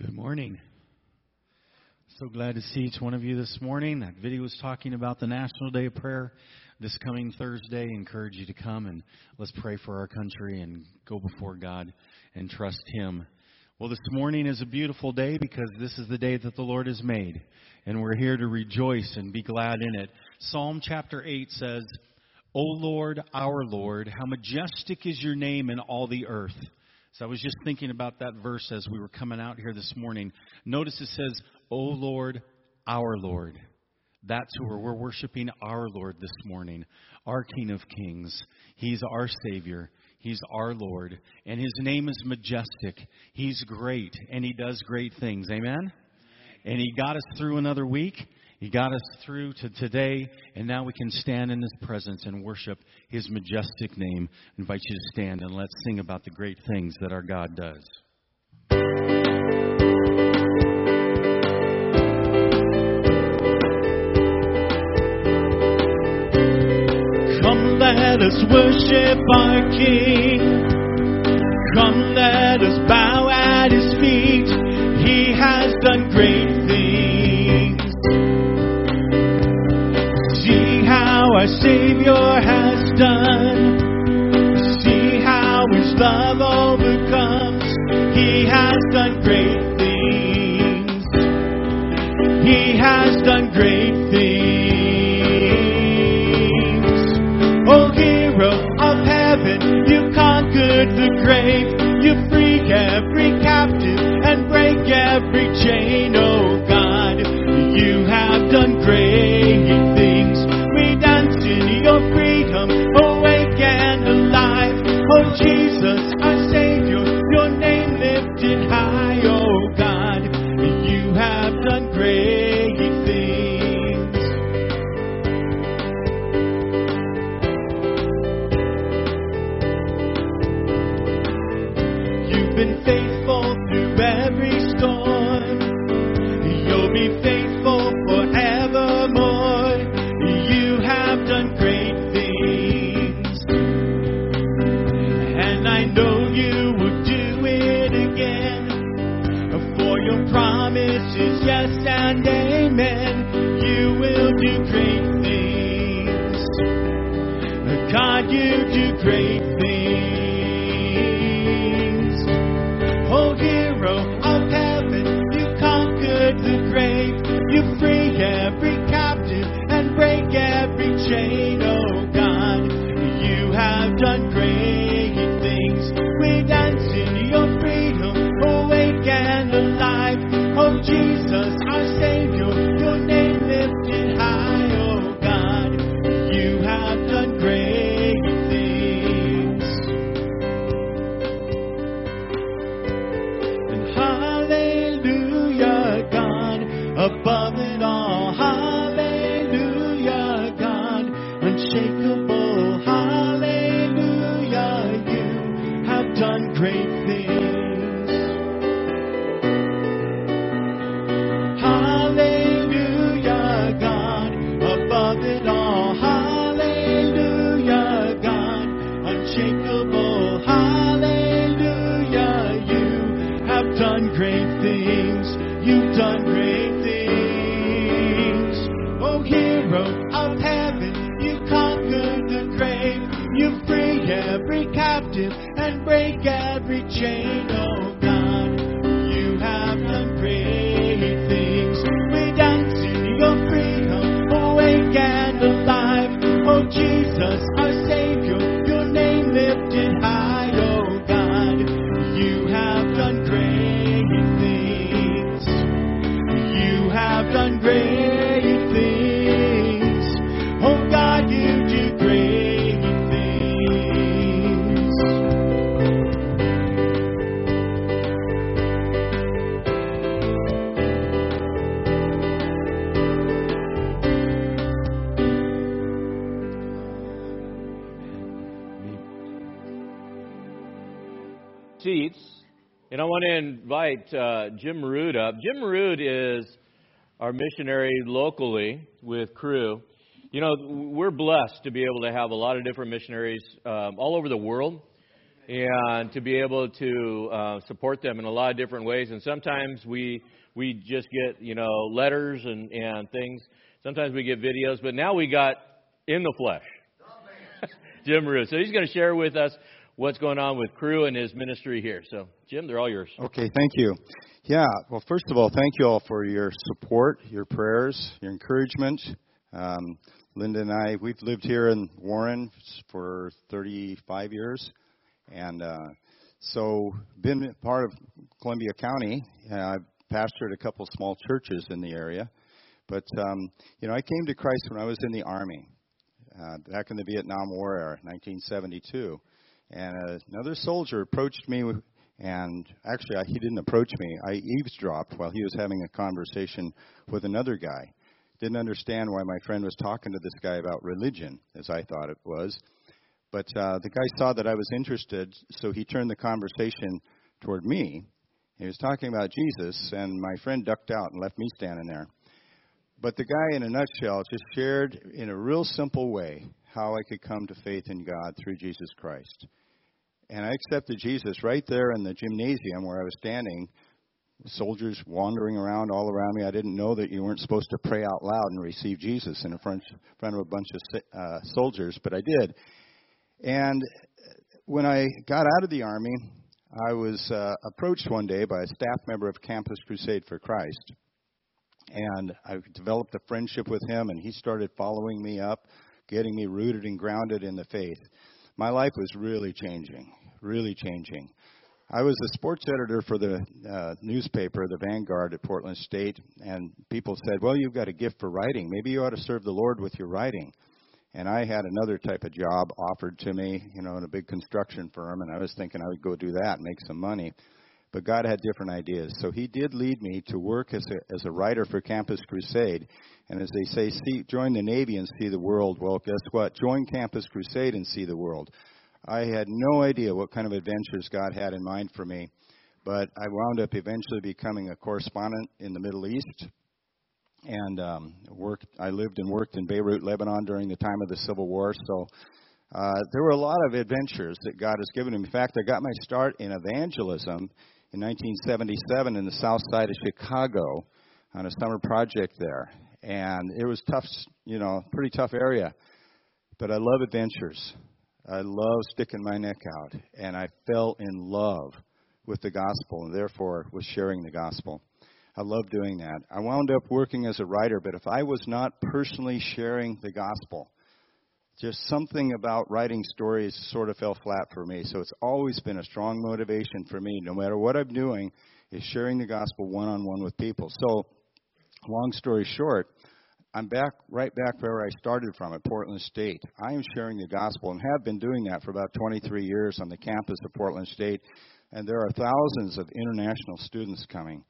Good morning. So glad to see each one of you this morning. That video was talking about the National Day of Prayer this coming Thursday. I encourage you to come and let's pray for our country and go before God and trust Him. Well, this morning is a beautiful day because this is the day that the Lord has made, and we're here to rejoice and be glad in it. Psalm chapter 8 says, O Lord, our Lord, how majestic is your name in all the earth. So I was just thinking about that verse as we were coming out here this morning. Notice it says, O Lord, our Lord. That's who we're, we're worshiping our Lord this morning, our King of Kings. He's our Savior. He's our Lord. And His name is majestic. He's great, and He does great things. Amen? And He got us through another week. He got us through to today, and now we can stand in His presence and worship His majestic name. I invite you to stand and let's sing about the great things that our God does. Come, let us worship our King. Come, let us bow our Savior has done. See how His love overcomes. He has done great things. He has done great things. Oh, hero of heaven, you conquered the grave. You free every captive and break every chain. Jesus, your promise missionary locally with Cru. You know, we're blessed to be able to have a lot of different missionaries um, all over the world. and to be able to uh, support them in a lot of different ways. And sometimes we we just get you know letters and and things. Sometimes we get videos, but now we got in the flesh. Jim Rue. So he's going to share with us what's going on with Cru and his ministry here. So Jim, they're all yours. Okay, thank you. Yeah, well, first of all, thank you all for your support, your prayers, your encouragement. Um, Linda and I, we've lived here in Warren for 35 years, and uh, so been part of Columbia County. Uh, I've pastored a couple small churches in the area, but um, you know, I came to Christ when I was in the army, uh, back in the Vietnam War era, 1972, and another soldier approached me. And actually, I, he didn't approach me. I eavesdropped while he was having a conversation with another guy didn't understand why my friend was talking to this guy about religion, as I thought it was. But uh, the guy saw that I was interested, so he turned the conversation toward me. He was talking about Jesus, and my friend ducked out and left me standing there. But the guy, in a nutshell, just shared in a real simple way how I could come to faith in God through Jesus Christ. And I accepted Jesus right there in the gymnasium where I was standing soldiers wandering around all around me. I didn't know that you weren't supposed to pray out loud and receive Jesus in front, front of a bunch of uh, soldiers, but I did. And when I got out of the Army, I was uh, approached one day by a staff member of Campus Crusade for Christ. And I developed a friendship with him, and he started following me up, getting me rooted and grounded in the faith. My life was really changing, really changing. I was the sports editor for the uh, newspaper, the Vanguard at Portland State, and people said, "Well, you've got a gift for writing. Maybe you ought to serve the Lord with your writing." And I had another type of job offered to me, you know, in a big construction firm, and I was thinking I would go do that and make some money. But God had different ideas, so He did lead me to work as a as a writer for Campus Crusade. And as they say, see, join the Navy and see the world. Well, guess what? Join Campus Crusade and see the world. I had no idea what kind of adventures God had in mind for me, but I wound up eventually becoming a correspondent in the Middle East, and um, worked. I lived and worked in Beirut, Lebanon during the time of the Civil War. So uh, there were a lot of adventures that God has given me. In fact, I got my start in evangelism in 1977 in the South Side of Chicago on a summer project there, and it was tough, you know, pretty tough area. But I love adventures. I love sticking my neck out, and I fell in love with the gospel, and therefore was sharing the gospel. I love doing that. I wound up working as a writer, but if I was not personally sharing the gospel, just something about writing stories sort of fell flat for me. So it's always been a strong motivation for me, no matter what I'm doing, is sharing the gospel one on one with people. So, long story short, I'm back right back where I started from at Portland State. I am sharing the gospel and have been doing that for about 23 years on the campus of Portland State, and there are thousands of international students coming.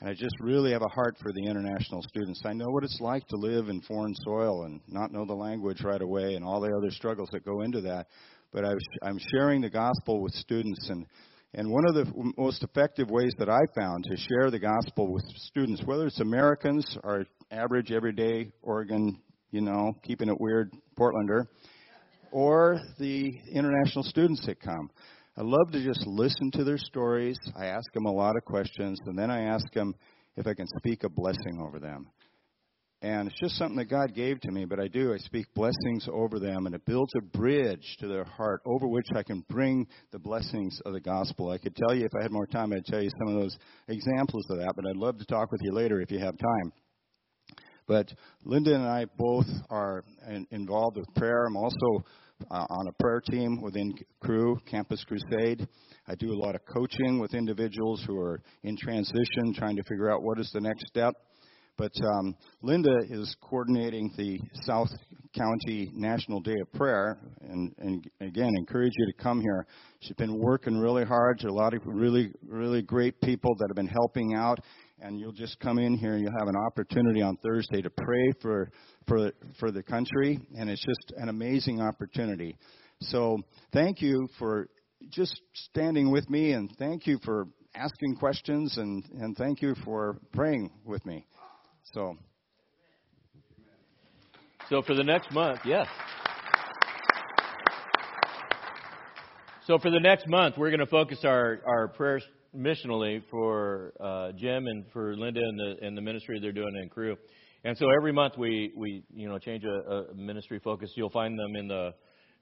And I just really have a heart for the international students. I know what it's like to live in foreign soil and not know the language right away and all the other struggles that go into that. But I'm sharing the gospel with students and and one of the most effective ways that I found to share the gospel with students, whether it's Americans or average, everyday Oregon, you know, keeping it weird Portlander, or the international students that come, I love to just listen to their stories. I ask them a lot of questions, and then I ask them if I can speak a blessing over them. And it's just something that God gave to me, but I do. I speak blessings over them, and it builds a bridge to their heart over which I can bring the blessings of the gospel. I could tell you, if I had more time, I'd tell you some of those examples of that, but I'd love to talk with you later if you have time. But Linda and I both are involved with prayer. I'm also uh, on a prayer team within Cru, Campus Crusade. I do a lot of coaching with individuals who are in transition, trying to figure out what is the next step. But um, Linda is coordinating the South County National Day of Prayer, and, and again, encourage you to come here. She's been working really hard. There's a lot of really, really great people that have been helping out, and you'll just come in here and you'll have an opportunity on Thursday to pray for for for the country, and it's just an amazing opportunity. So, thank you for just standing with me, and thank you for asking questions, and and thank you for praying with me. So, so for the next month, yes. So for the next month, we're going to focus our, our prayers missionally for uh, Jim and for Linda and the, and the ministry they're doing in Cru. And so every month we, we you know change a, a ministry focus. You'll find them in the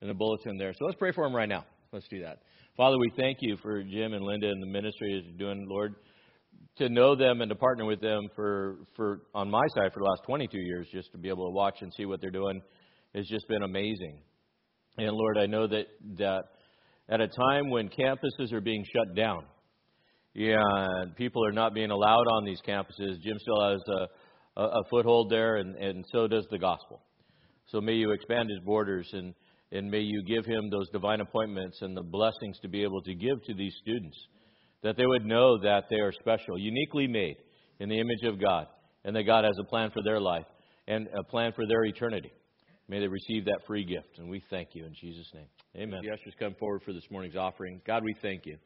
in the bulletin there. So let's pray for them right now. Let's do that. Father, we thank you for Jim and Linda and the ministry is doing, Lord, to know them and to partner with them for for on my side for the last 22 years, just to be able to watch and see what they're doing has just been amazing. And Lord, I know that that at a time when campuses are being shut down, and people are not being allowed on these campuses, Jim still has a, a, a foothold there, and, and so does the gospel. So may you expand his borders, and, and may you give him those divine appointments and the blessings to be able to give to these students, that they would know that they are special, uniquely made in the image of God, and that God has a plan for their life and a plan for their eternity. May they receive that free gift, and we thank you in Jesus' name. Amen. The ushers come forward for this morning's offering. God, we thank you.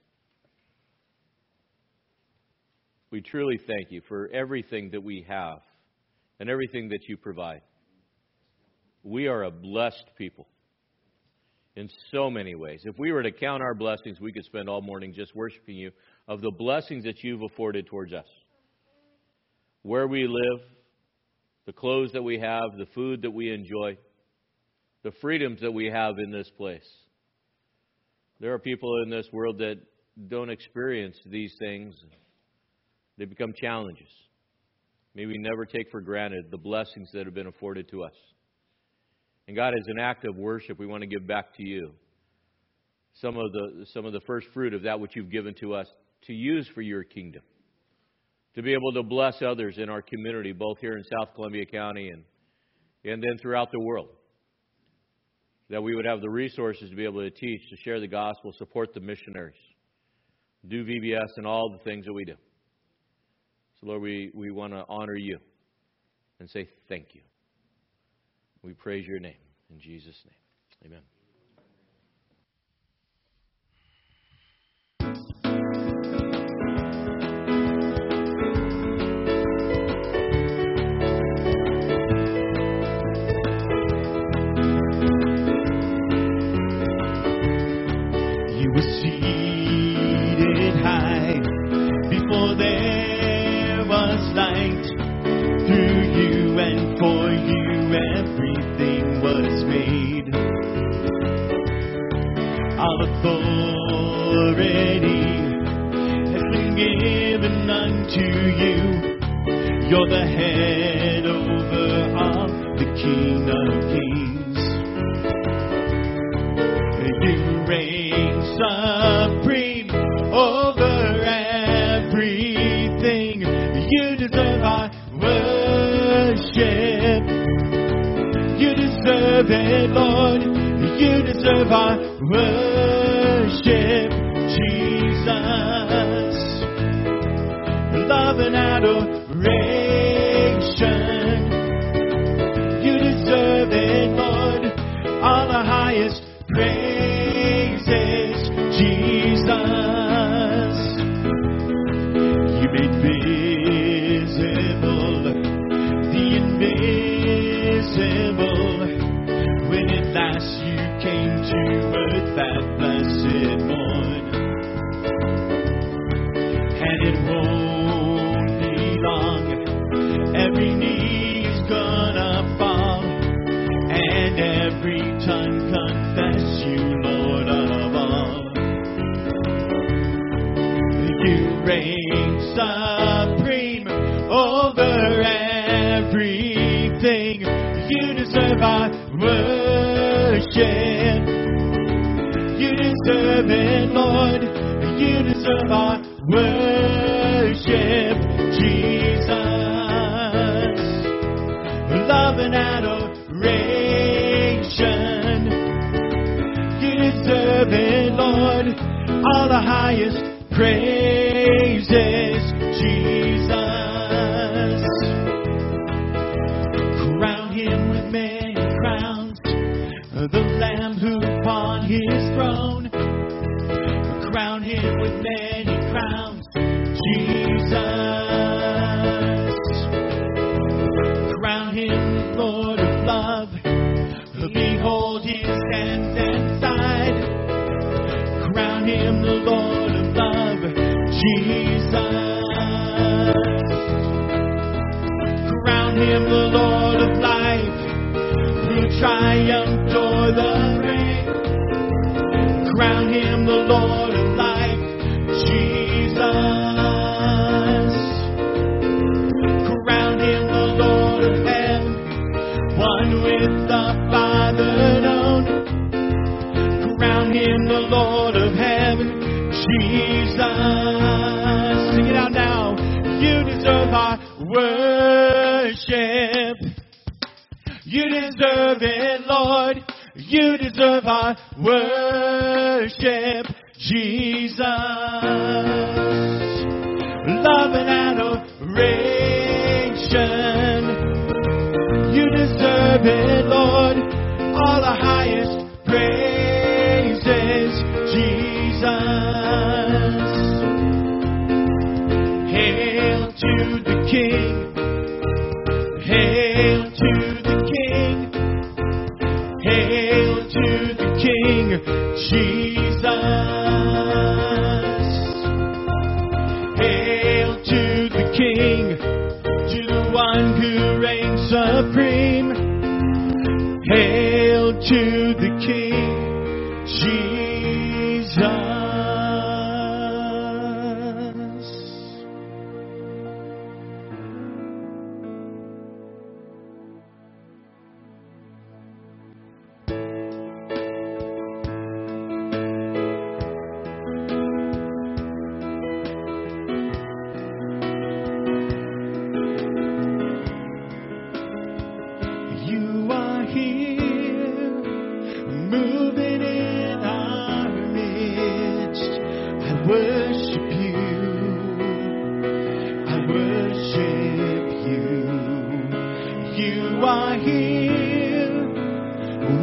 We truly thank you for everything that we have and everything that you provide. We are a blessed people in so many ways. If we were to count our blessings, we could spend all morning just worshiping you of the blessings that you've afforded towards us. Where we live, the clothes that we have, the food that we enjoy, the freedoms that we have in this place. There are people in this world that don't experience these things. They become challenges. May we never take for granted the blessings that have been afforded to us. And God, as an act of worship, we want to give back to you some of the some of the first fruit of that which you've given to us to use for your kingdom. To be able to bless others in our community, both here in South Columbia County and and then throughout the world. That we would have the resources to be able to teach, to share the gospel, support the missionaries, do VBS and all the things that we do. So, Lord, we, we want to honor you and say thank you. We praise your name. In Jesus' name. Amen. his throne. We'll crown him with many crowns. Jesus. Crown him Lord of love. Behold his hands and side. Crown him the Lord of love. Jesus. Crown him the Lord of life. Who triumphed o'er the grave him the Lord of life, Jesus. Crown him the Lord of heaven, one with the Father known. Crown him the Lord of heaven, Jesus. Sing it out now. You deserve our worship. You deserve it, Lord. You deserve our worship worship Jesus. Love and adoration. You deserve it, Lord. to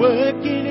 working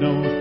Nothing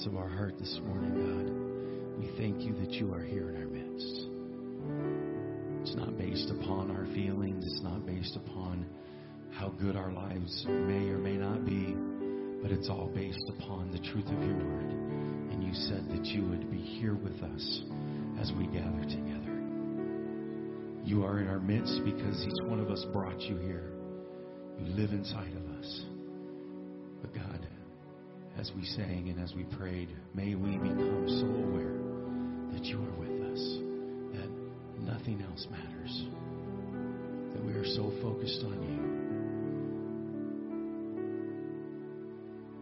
depths of our heart this morning, God. We thank you that you are here in our midst. It's not based upon our feelings, it's not based upon how good our lives may or may not be, but it's all based upon the truth of your word. And you said that you would be here with us as we gather together. You are in our midst because each one of us brought you here. You live inside of us. As we sang and as we prayed, may we become so aware that you are with us, that nothing else matters, that we are so focused on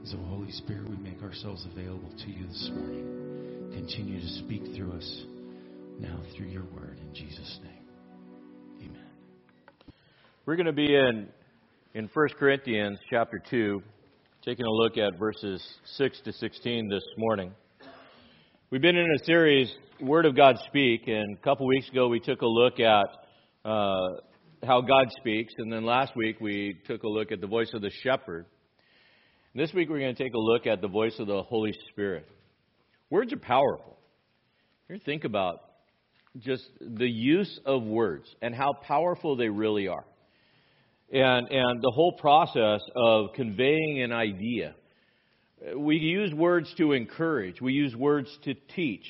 you. So, Holy Spirit, we make ourselves available to you this morning. Continue to speak through us now through your word in Jesus' name. Amen. We're going to be in in 1 Corinthians chapter 2, taking a look at verses 6 to 16 this morning. We've been in a series, Word of God Speak, and a couple weeks ago we took a look at uh, how God speaks, and then last week we took a look at the voice of the shepherd. This week we're going to take a look at the voice of the Holy Spirit. Words are powerful. Here, think about just the use of words and how powerful they really are. And, and the whole process of conveying an idea. We use words to encourage, we use words to teach,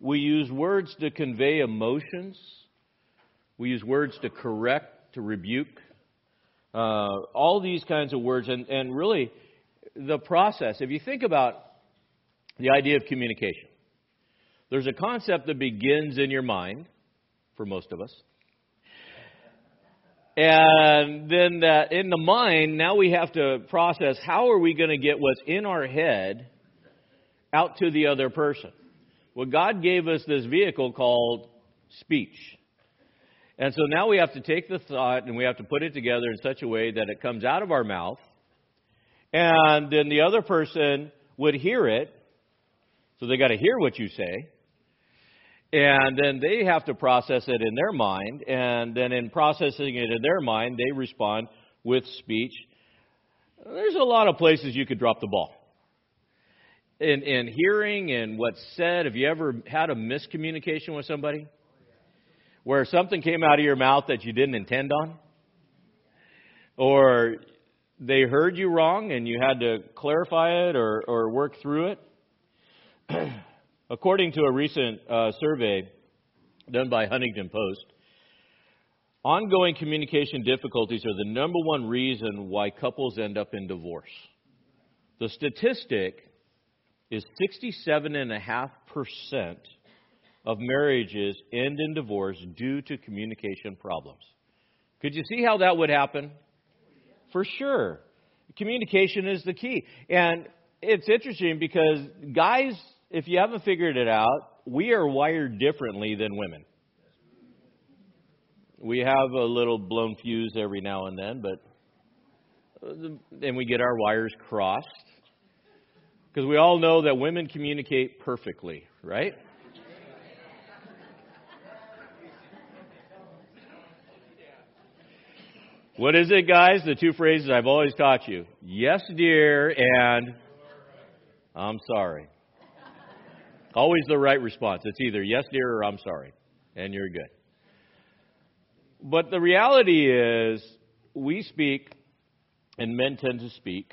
we use words to convey emotions, we use words to correct, to rebuke. Uh, all these kinds of words, and, and really the process. If you think about the idea of communication, there's a concept that begins in your mind, for most of us. And then that in the mind, now we have to process how are we going to get what's in our head out to the other person? Well, God gave us this vehicle called speech. And so now we have to take the thought and we have to put it together in such a way that it comes out of our mouth. And then the other person would hear it. So they got to hear what you say. And then they have to process it in their mind. And then in processing it in their mind, they respond with speech. There's a lot of places you could drop the ball. In, in hearing and what's said, have you ever had a miscommunication with somebody? Where something came out of your mouth that you didn't intend on? Or they heard you wrong and you had to clarify it or, or work through it? According to a recent uh, survey done by Huffington Post, ongoing communication difficulties are the number one reason why couples end up in divorce. The statistic is 67.5% of marriages end in divorce due to communication problems. Could you see how that would happen? For sure. Communication is the key. And it's interesting because guys if you haven't figured it out, we are wired differently than women. We have a little blown fuse every now and then, but uh, and we get our wires crossed. Because we all know that women communicate perfectly, right? What is it, guys? The two phrases I've always taught you. Yes, dear, and I'm sorry. Always the right response. It's either yes, dear, or I'm sorry. And you're good. But the reality is, we speak, and men tend to speak,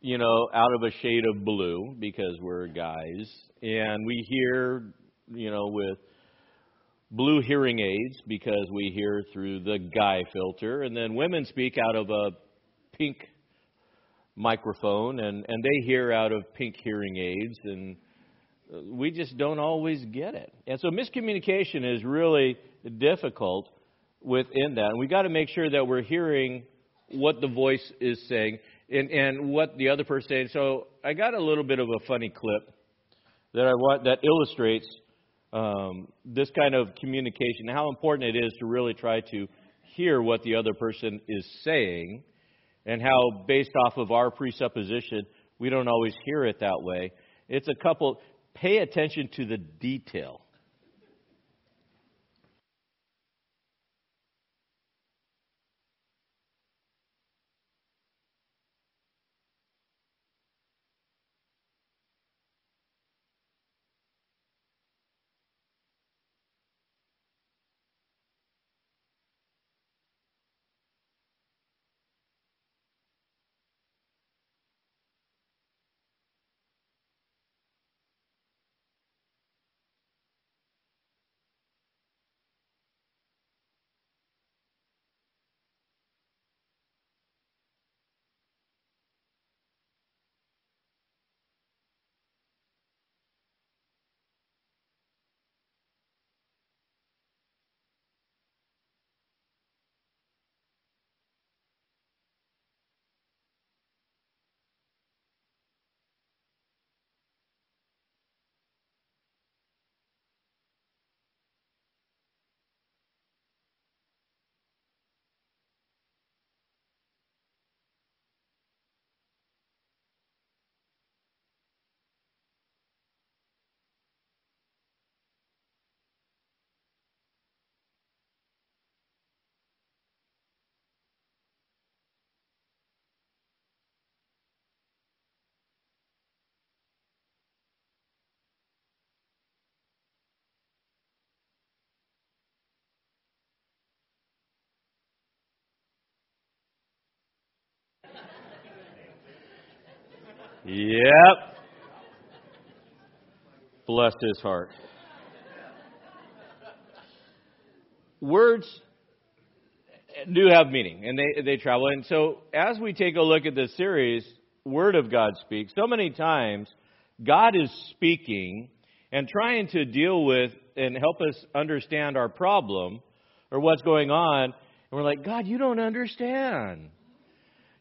you know, out of a shade of blue because we're guys. And we hear, you know, with blue hearing aids because we hear through the guy filter. And then women speak out of a pink microphone and, and they hear out of pink hearing aids. And we just don't always get it. And so miscommunication is really difficult within that. And we've got to make sure that we're hearing what the voice is saying and, and what the other person is saying. So I got a little bit of a funny clip that I want that illustrates um, this kind of communication, how important it is to really try to hear what the other person is saying, and how, based off of our presupposition, we don't always hear it that way. It's a couple, pay attention to the detail. Yep. Bless his heart. Words do have meaning, and they, they travel. And so, as we take a look at this series, Word of God Speaks, so many times God is speaking and trying to deal with and help us understand our problem or what's going on. And we're like, God, you don't understand.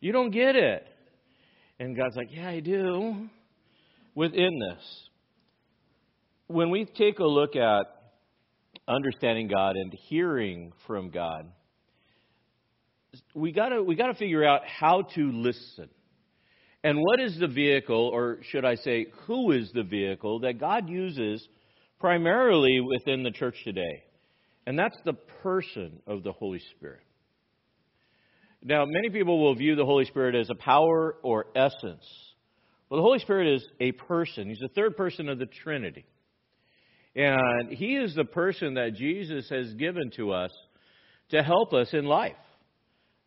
You don't get it. And God's like, Yeah, I do. Within this, when we take a look at understanding God and hearing from God, we gotta we gotta figure out how to listen. And what is the vehicle, or should I say, who is the vehicle that God uses primarily within the church today? And that's the person of the Holy Spirit. Now, many people will view the Holy Spirit as a power or essence. Well, the Holy Spirit is a person. He's the third person of the Trinity. And He is the person that Jesus has given to us to help us in life,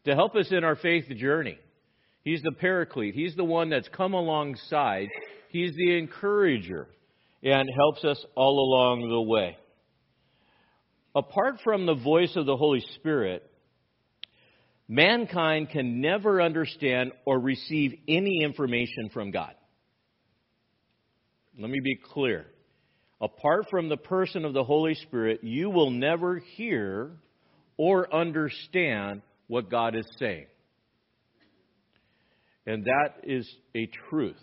to help us in our faith journey. He's the paraclete. He's the one that's come alongside. He's the encourager and helps us all along the way. Apart from the voice of the Holy Spirit, mankind can never understand or receive any information from God. Let me be clear. Apart from the person of the Holy Spirit, you will never hear or understand what God is saying. And that is a truth.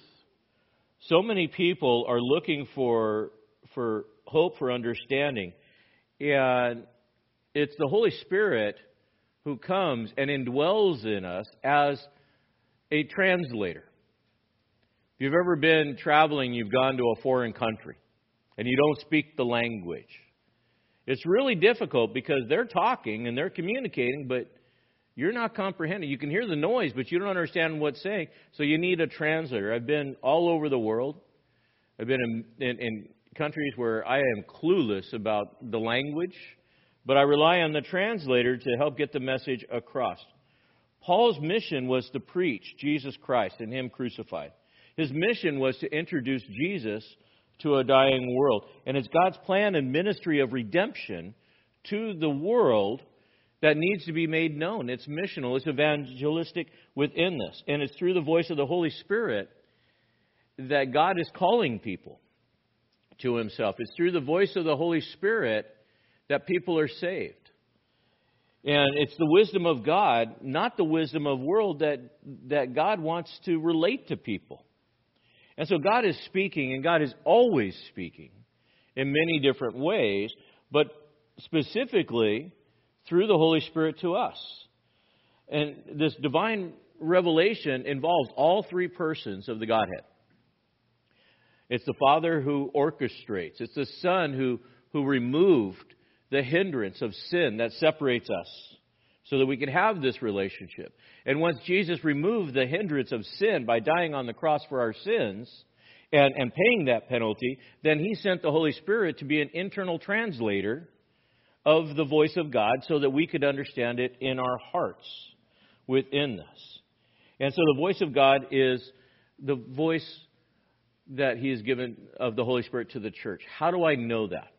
So many people are looking for, for hope, for understanding. And it's the Holy Spirit who comes and indwells in us as a translator. If you've ever been traveling, you've gone to a foreign country, and you don't speak the language. It's really difficult because they're talking and they're communicating, but you're not comprehending. You can hear the noise, but you don't understand what's saying. So you need a translator. I've been all over the world. I've been in, in, in countries where I am clueless about the language, but I rely on the translator to help get the message across. Paul's mission was to preach Jesus Christ and Him crucified. His mission was to introduce Jesus to a dying world. And it's God's plan and ministry of redemption to the world that needs to be made known. It's missional, it's evangelistic within this. And it's through the voice of the Holy Spirit that God is calling people to Himself. It's through the voice of the Holy Spirit that people are saved. And it's the wisdom of God, not the wisdom of world, that, that God wants to relate to people. And so God is speaking, and God is always speaking in many different ways, but specifically through the Holy Spirit to us. And this divine revelation involves all three persons of the Godhead. It's the Father who orchestrates, it's the Son who, who removed the hindrance of sin that separates us so that we can have this relationship. And once Jesus removed the hindrance of sin by dying on the cross for our sins and, and paying that penalty, then he sent the Holy Spirit to be an internal translator of the voice of God so that we could understand it in our hearts within us. And so the voice of God is the voice that he has given of the Holy Spirit to the church. How do I know that?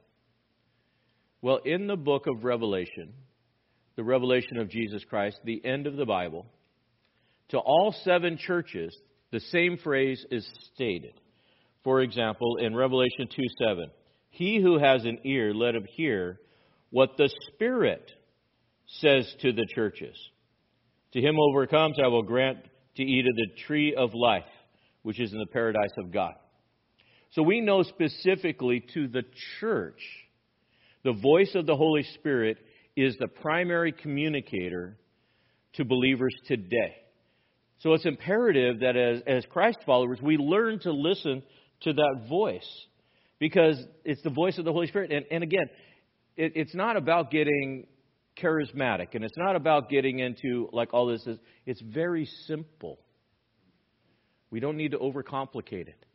Well, in the book of Revelation, the revelation of Jesus Christ, the end of the Bible, to all seven churches, the same phrase is stated. For example, in Revelation 2 7, he who has an ear, let him hear what the Spirit says to the churches. To him who overcomes, I will grant to eat of the tree of life, which is in the paradise of God. So we know specifically to the church, the voice of the Holy Spirit is the primary communicator to believers today. So it's imperative that as, as Christ followers, we learn to listen to that voice because it's the voice of the Holy Spirit. And, and again, it, it's not about getting charismatic and it's not about getting into like all this is. It's very simple. We don't need to overcomplicate it.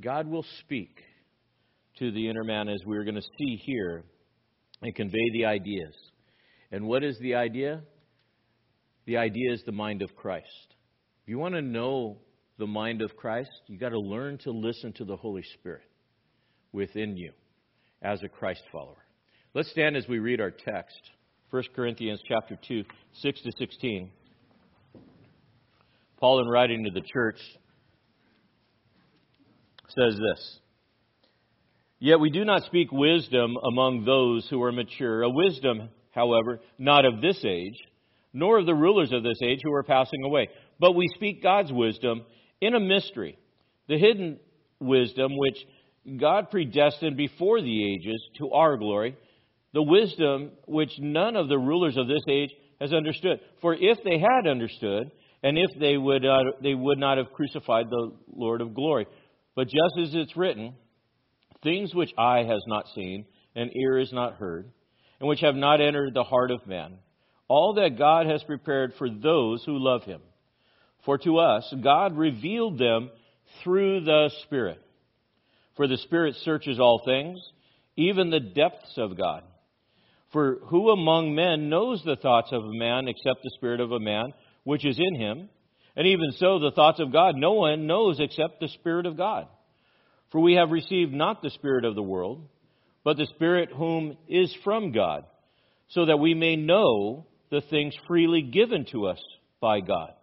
God will speak to the inner man as we're going to see here and convey the ideas. And what is the idea? The idea is the mind of Christ. If you want to know the mind of Christ, you've got to learn to listen to the Holy Spirit within you as a Christ follower. Let's stand as we read our text. 1 Corinthians chapter 2, 6 to 16. Paul, in writing to the church, says this Yet we do not speak wisdom among those who are mature, a wisdom, however, not of this age, nor of the rulers of this age who are passing away. But we speak God's wisdom in a mystery, the hidden wisdom which God predestined before the ages to our glory, the wisdom which none of the rulers of this age has understood. For if they had understood, and if they would, uh, they would not have crucified the Lord of glory. But just as it's written, things which eye has not seen, and ear has not heard, and which have not entered the heart of man, all that God has prepared for those who love him. For to us, God revealed them through the Spirit. For the Spirit searches all things, even the depths of God. For who among men knows the thoughts of a man except the Spirit of a man which is in him? And even so, the thoughts of God no one knows except the Spirit of God. For we have received not the Spirit of the world, but the Spirit whom is from God, so that we may know the things freely given to us by God.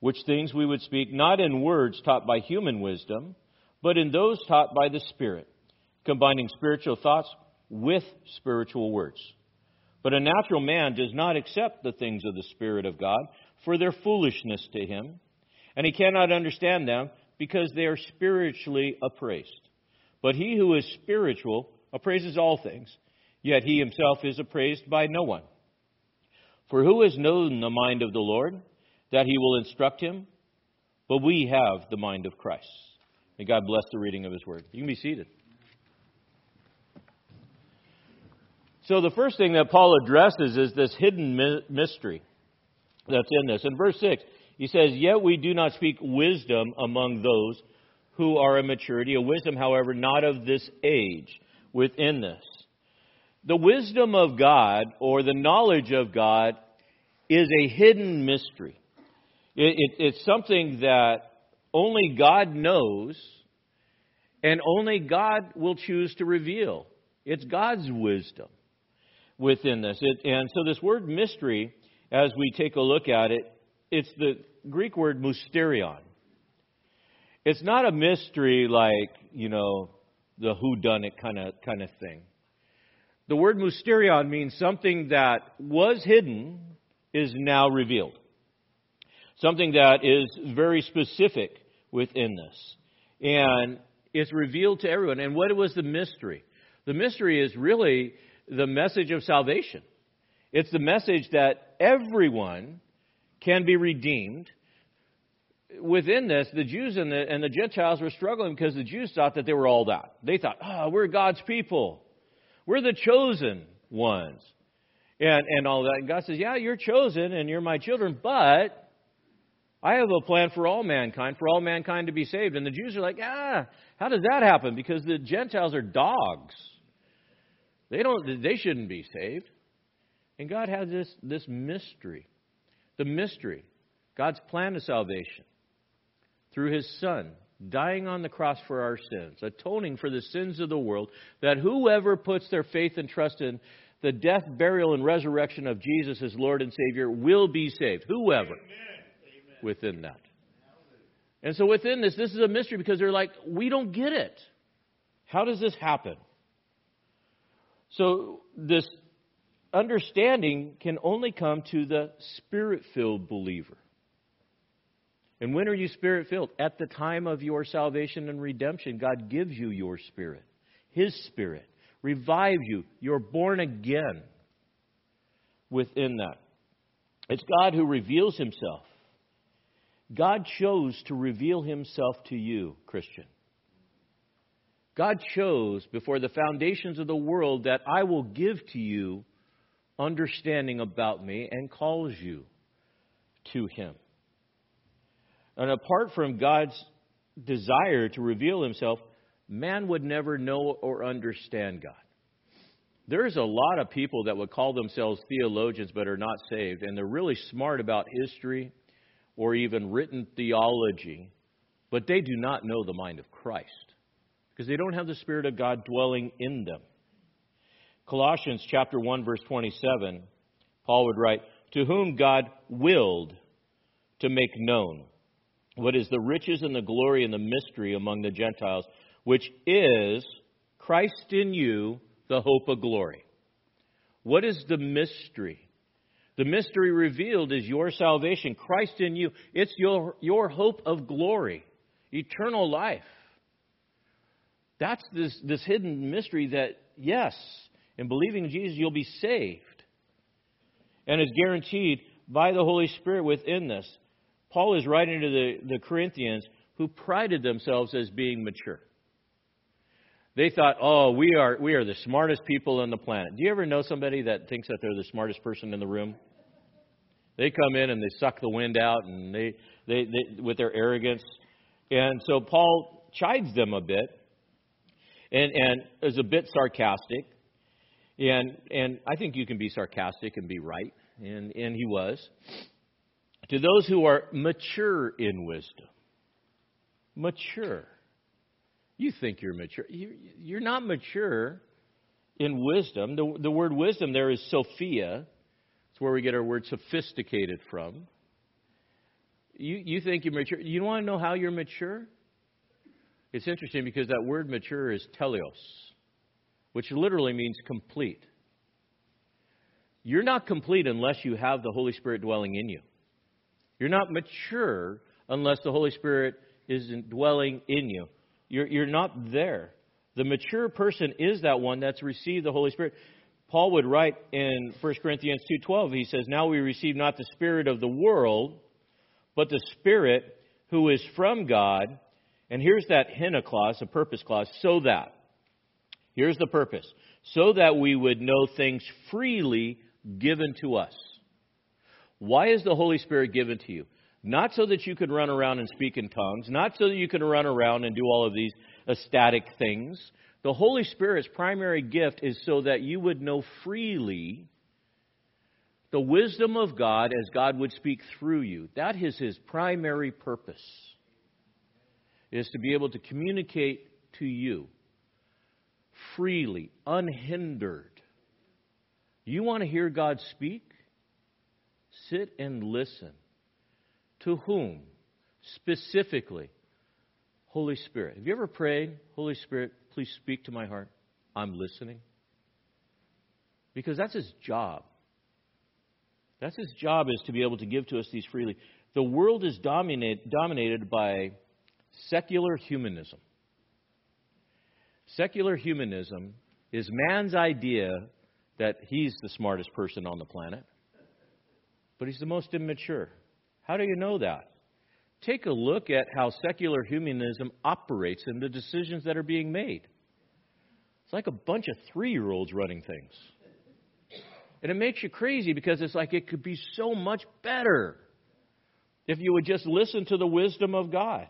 Which things we would speak not in words taught by human wisdom, but in those taught by the Spirit, combining spiritual thoughts with spiritual words. But a natural man does not accept the things of the Spirit of God, for their foolishness to him, and he cannot understand them because they are spiritually appraised. But he who is spiritual appraises all things, yet he himself is appraised by no one. For who has known the mind of the Lord, that he will instruct him, but we have the mind of Christ. May God bless the reading of his word. You can be seated. So, the first thing that Paul addresses is this hidden mystery that's in this. In verse 6, he says, Yet we do not speak wisdom among those who are in maturity, a wisdom, however, not of this age within this. The wisdom of God or the knowledge of God is a hidden mystery. It, it, it's something that only God knows and only God will choose to reveal. It's God's wisdom within this. It, and so, this word mystery, as we take a look at it, it's the Greek word mysterion. It's not a mystery like, you know, the who done it kind of kind of thing. The word mysterion means something that was hidden is now revealed. Something that is very specific within this. And it's revealed to everyone. And what was the mystery? The mystery is really the message of salvation. It's the message that everyone can be redeemed. Within this, the Jews and the, and the Gentiles were struggling because the Jews thought that they were all that. They thought, oh, we're God's people. We're the chosen ones. And, and all that. And God says, yeah, you're chosen and you're my children, but I have a plan for all mankind, for all mankind to be saved. And the Jews are like, ah, how does that happen? Because the Gentiles are dogs. They don't they shouldn't be saved. And God has this this mystery. The mystery. God's plan of salvation through his son dying on the cross for our sins, atoning for the sins of the world, that whoever puts their faith and trust in the death, burial, and resurrection of Jesus as Lord and Savior will be saved. Whoever Amen. within that. And so within this, this is a mystery because they're like, we don't get it. How does this happen? So, this understanding can only come to the spirit filled believer. And when are you spirit filled? At the time of your salvation and redemption, God gives you your spirit, His spirit, revives you. You're born again within that. It's God who reveals Himself. God chose to reveal Himself to you, Christian. God chose before the foundations of the world that I will give to you understanding about me and calls you to Him. And apart from God's desire to reveal Himself, man would never know or understand God. There's a lot of people that would call themselves theologians but are not saved, and they're really smart about history or even written theology, but they do not know the mind of Christ because they don't have the Spirit of God dwelling in them. Colossians chapter 1 verse 27, Paul would write, "To whom God willed to make known what is the riches and the glory and the mystery among the Gentiles, which is Christ in you, the hope of glory." What is the mystery? The mystery revealed is your salvation, Christ in you. It's your, your hope of glory, eternal life. That's this, this hidden mystery that, yes, in believing in Jesus, you'll be saved. And is guaranteed by the Holy Spirit within this. Paul is writing to the, the Corinthians who prided themselves as being mature. They thought, oh, we are, we are the smartest people on the planet. Do you ever know somebody that thinks that they're the smartest person in the room? They come in and they suck the wind out and they, they, they with their arrogance. And so Paul chides them a bit and, and is a bit sarcastic. And, and I think you can be sarcastic and be right, and, and he was. To those who are mature in wisdom, mature. You think you're mature. You, you're not mature in wisdom. The, the word wisdom there is Sophia. It's where we get our word sophisticated from. You, you think you're mature. You want to know how you're mature? It's interesting because that word mature is teleos, which literally means complete. You're not complete unless you have the Holy Spirit dwelling in you. You're not mature unless the Holy Spirit is dwelling in you. You're, you're not there. The mature person is that one that's received the Holy Spirit. Paul would write in 1 Corinthians 2:12 he says now we receive not the spirit of the world but the Spirit who is from God. And here's that hina clause, a purpose clause, so that. Here's the purpose. So that we would know things freely given to us. Why is the Holy Spirit given to you? Not so that you could run around and speak in tongues, not so that you can run around and do all of these ecstatic things. The Holy Spirit's primary gift is so that you would know freely the wisdom of God as God would speak through you. That is his primary purpose. Is to be able to communicate to you freely, unhindered. You want to hear God speak? Sit and listen. To whom? Specifically, Holy Spirit. Have you ever prayed, Holy Spirit, please speak to my heart? I'm listening. Because that's his job. That's his job is to be able to give to us these freely. The world is dominate, dominated by secular humanism. Secular humanism is man's idea that he's the smartest person on the planet, but he's the most immature. How do you know that? Take a look at how secular humanism operates and the decisions that are being made. It's like a bunch of three year olds running things. And it makes you crazy because it's like it could be so much better if you would just listen to the wisdom of God.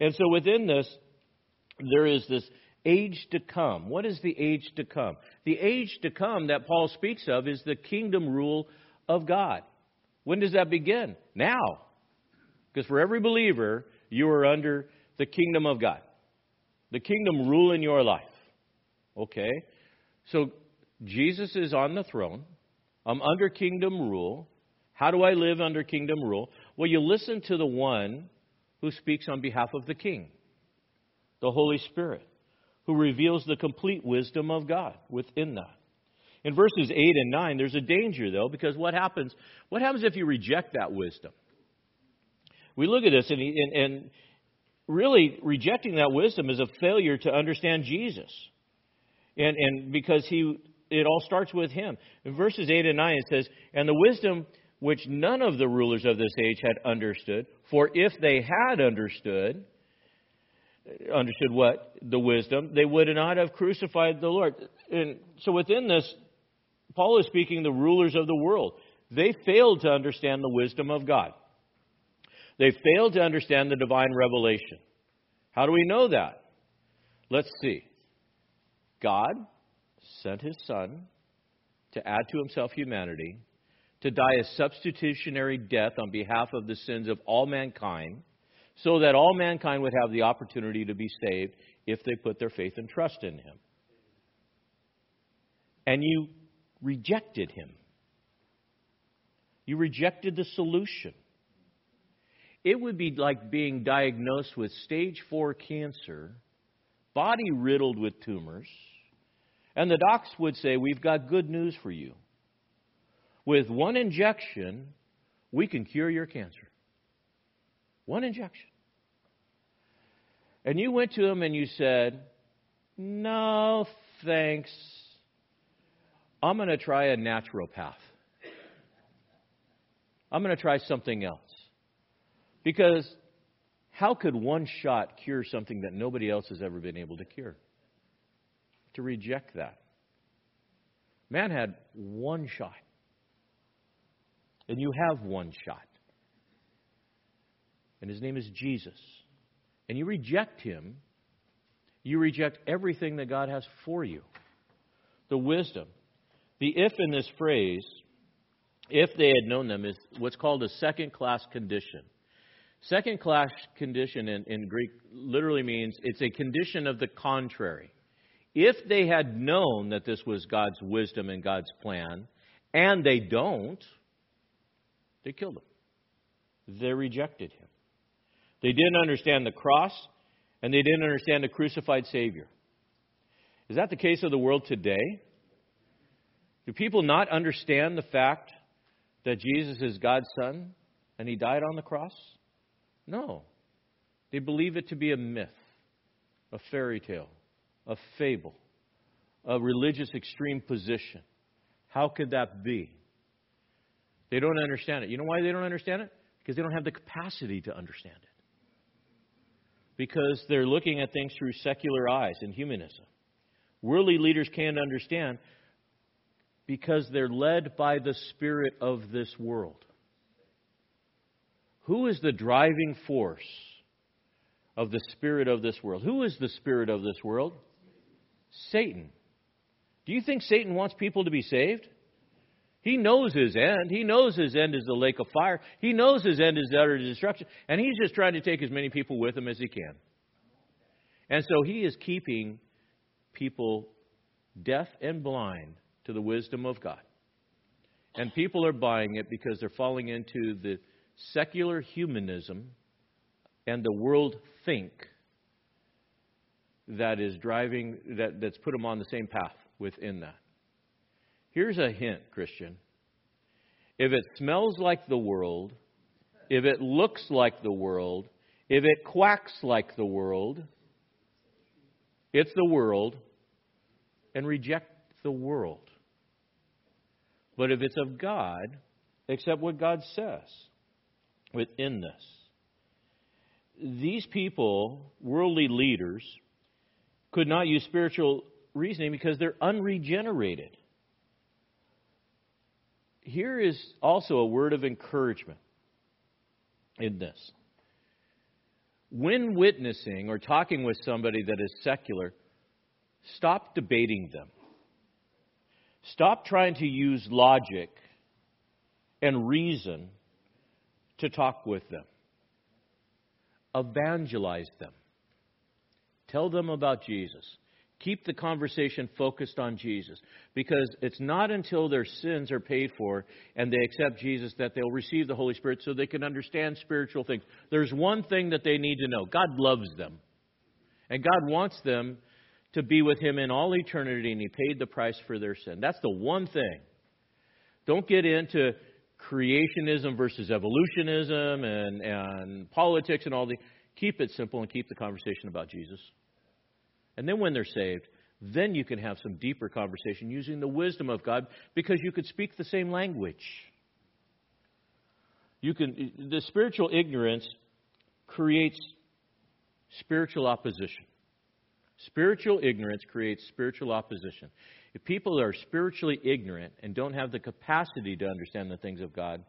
And so within this, there is this age to come. What is the age to come? The age to come that Paul speaks of is the kingdom rule of God. When does that begin? Now. Because for every believer, you are under the kingdom of God. The kingdom rule in your life. Okay? So Jesus is on the throne. I'm under kingdom rule. How do I live under kingdom rule? Well, you listen to the one who speaks on behalf of the king, the Holy Spirit, who reveals the complete wisdom of God within that. In verses 8 and 9, there's a danger, though, because what happens? What happens if you reject that wisdom? We look at this, and, and, and really rejecting that wisdom is a failure to understand Jesus. And, and because he it all starts with him. In verses 8 and 9, it says, And the wisdom which none of the rulers of this age had understood, for if they had understood, understood what? The wisdom, they would not have crucified the Lord. And so within this, Paul is speaking the rulers of the world. They failed to understand the wisdom of God. They failed to understand the divine revelation. How do we know that? Let's see. God sent his son to add to himself humanity, to die a substitutionary death on behalf of the sins of all mankind, so that all mankind would have the opportunity to be saved if they put their faith and trust in him. And you rejected him. You rejected the solution. It would be like being diagnosed with stage four cancer, body riddled with tumors and the docs would say, We've got good news for you. With one injection, we can cure your cancer. One injection. And you went to him and you said, No, thanks. I'm going to try a naturopath. I'm going to try something else. Because how could one shot cure something that nobody else has ever been able to cure? to reject that. Man had one shot. And you have one shot. And his name is Jesus. And you reject him, you reject everything that God has for you. The wisdom. The if in this phrase, if they had known them, is what's called a second class condition. Second class condition in, in Greek literally means it's a condition of the contrary. If they had known that this was God's wisdom and God's plan, and they don't, they killed him. They rejected him. They didn't understand the cross, and they didn't understand the crucified Savior. Is that the case of the world today? Do people not understand the fact that Jesus is God's Son and He died on the cross? No. They believe it to be a myth, a fairy tale a fable, a religious extreme position. How could that be? They don't understand it. You know why they don't understand it? Because they don't have the capacity to understand it. Because they're looking at things through secular eyes and humanism. Worldly leaders can't understand because they're led by the spirit of this world. Who is the driving force of the spirit of this world? Who is the spirit of this world? Satan. Do you think Satan wants people to be saved? He knows his end. He knows his end is the lake of fire. He knows his end is utter destruction. And he's just trying to take as many people with him as he can. And so he is keeping people deaf and blind to the wisdom of God. And people are buying it because they're falling into the secular humanism and the world think that is driving that, that's put them on the same path within that. Here's a hint, Christian. If it smells like the world, if it looks like the world, if it quacks like the world, it's the world, and reject the world. But if it's of God, accept what God says within this. These people, worldly leaders, could not use spiritual reasoning because they're unregenerated. Here is also a word of encouragement in this. When witnessing or talking with somebody that is secular, stop debating them. Stop trying to use logic and reason to talk with them. Evangelize them. Tell them about Jesus. Keep the conversation focused on Jesus because it's not until their sins are paid for and they accept Jesus that they'll receive the Holy Spirit so they can understand spiritual things. There's one thing that they need to know God loves them, and God wants them to be with Him in all eternity, and He paid the price for their sin. That's the one thing. Don't get into creationism versus evolutionism and, and politics and all the. Keep it simple and keep the conversation about Jesus. And then when they're saved, then you can have some deeper conversation using the wisdom of God because you could speak the same language. You can the spiritual ignorance creates spiritual opposition. Spiritual ignorance creates spiritual opposition. If people are spiritually ignorant and don't have the capacity to understand the things of God,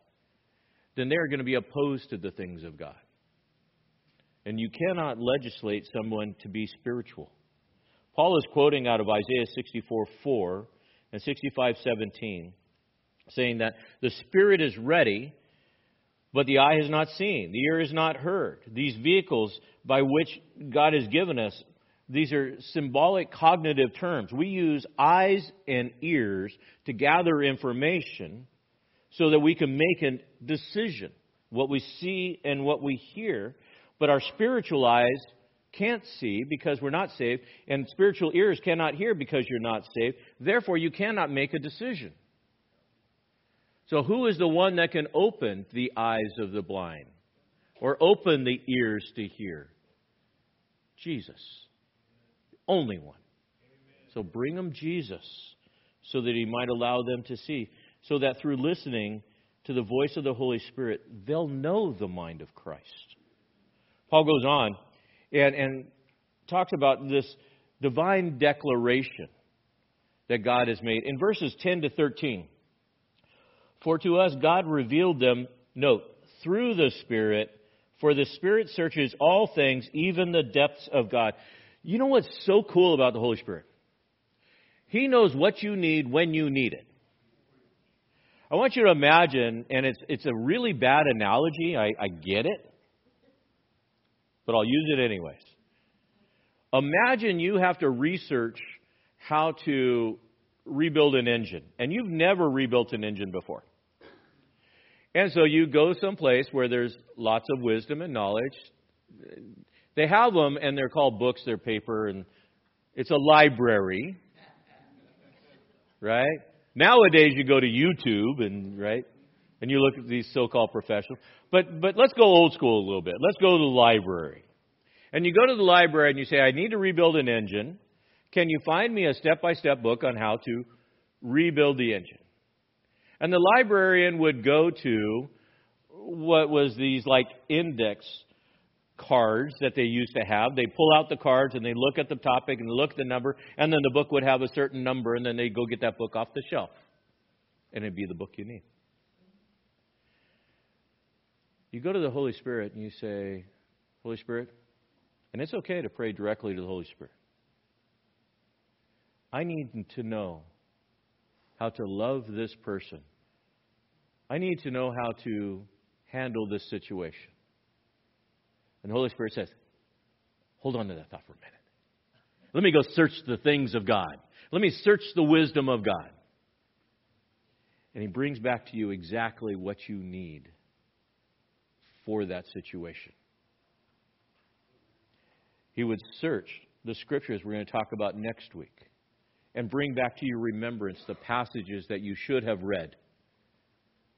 then they're going to be opposed to the things of God. And you cannot legislate someone to be spiritual. Paul is quoting out of Isaiah 64 4 and 65 17, saying that the Spirit is ready, but the eye has not seen, the ear has not heard. These vehicles by which God has given us, these are symbolic cognitive terms. We use eyes and ears to gather information so that we can make a decision. What we see and what we hear, but our spiritual eyes can't see because we're not saved, and spiritual ears cannot hear because you're not saved. Therefore, you cannot make a decision. So, who is the one that can open the eyes of the blind or open the ears to hear? Jesus. Only one. So, bring them Jesus so that he might allow them to see, so that through listening to the voice of the Holy Spirit, they'll know the mind of Christ. Paul goes on and, and talks about this divine declaration that God has made. In verses 10 to 13, for to us God revealed them, note, through the Spirit, for the Spirit searches all things, even the depths of God. You know what's so cool about the Holy Spirit? He knows what you need when you need it. I want you to imagine, and it's, it's a really bad analogy, I, I get it but I'll use it anyways. Imagine you have to research how to rebuild an engine, and you've never rebuilt an engine before. And so you go someplace where there's lots of wisdom and knowledge. They have them, and they're called books, they're paper, and it's a library, right? Nowadays, you go to YouTube and right, and you look at these so-called professionals. But but let's go old school a little bit. Let's go to the library. And you go to the library and you say, I need to rebuild an engine. Can you find me a step-by-step book on how to rebuild the engine? And the librarian would go to what was these like index cards that they used to have. They pull out the cards and they look at the topic and look at the number, and then the book would have a certain number, and then they'd go get that book off the shelf, and it'd be the book you need. You go to the Holy Spirit and you say, Holy Spirit, and it's okay to pray directly to the Holy Spirit. I need to know how to love this person. I need to know how to handle this situation. And the Holy Spirit says, Hold on to that thought for a minute. Let me go search the things of God. Let me search the wisdom of God. And He brings back to you exactly what you need for that situation. He would search the scriptures we're going to talk about next week and bring back to your remembrance the passages that you should have read,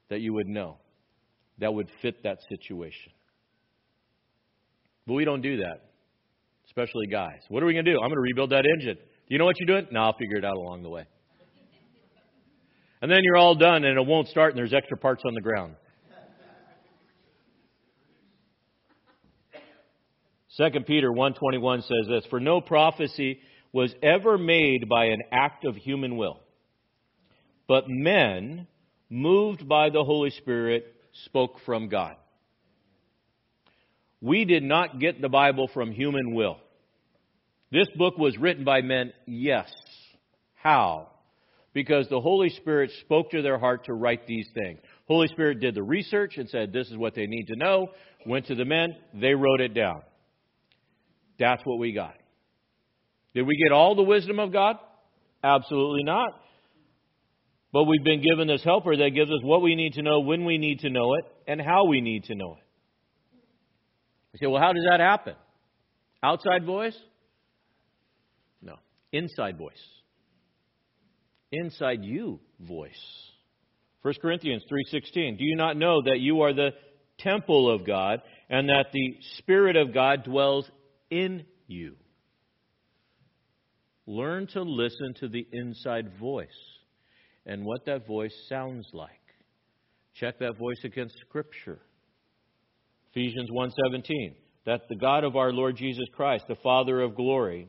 that you would know, that would fit that situation. But we don't do that, especially guys. What are we going to do? I'm going to rebuild that engine. Do you know what you're doing? No, I'll figure it out along the way. And then you're all done and it won't start and there's extra parts on the ground. 2 Peter 1:21 says this, "For no prophecy was ever made by an act of human will, but men moved by the Holy Spirit spoke from God." We did not get the Bible from human will. This book was written by men, yes. How? Because the Holy Spirit spoke to their heart to write these things. Holy Spirit did the research and said, this is what they need to know. Went to the men, they wrote it down. That's what we got. Did we get all the wisdom of God? Absolutely not. But we've been given this helper that gives us what we need to know, when we need to know it, and how we need to know it. You say, well, how does that happen? Outside voice? No. Inside voice. Inside you voice. 1 Corinthians 3:16 Do you not know that you are the temple of God and that the spirit of God dwells in you? Learn to listen to the inside voice and what that voice sounds like. Check that voice against scripture. Ephesians 1:17 that the God of our Lord Jesus Christ, the Father of glory,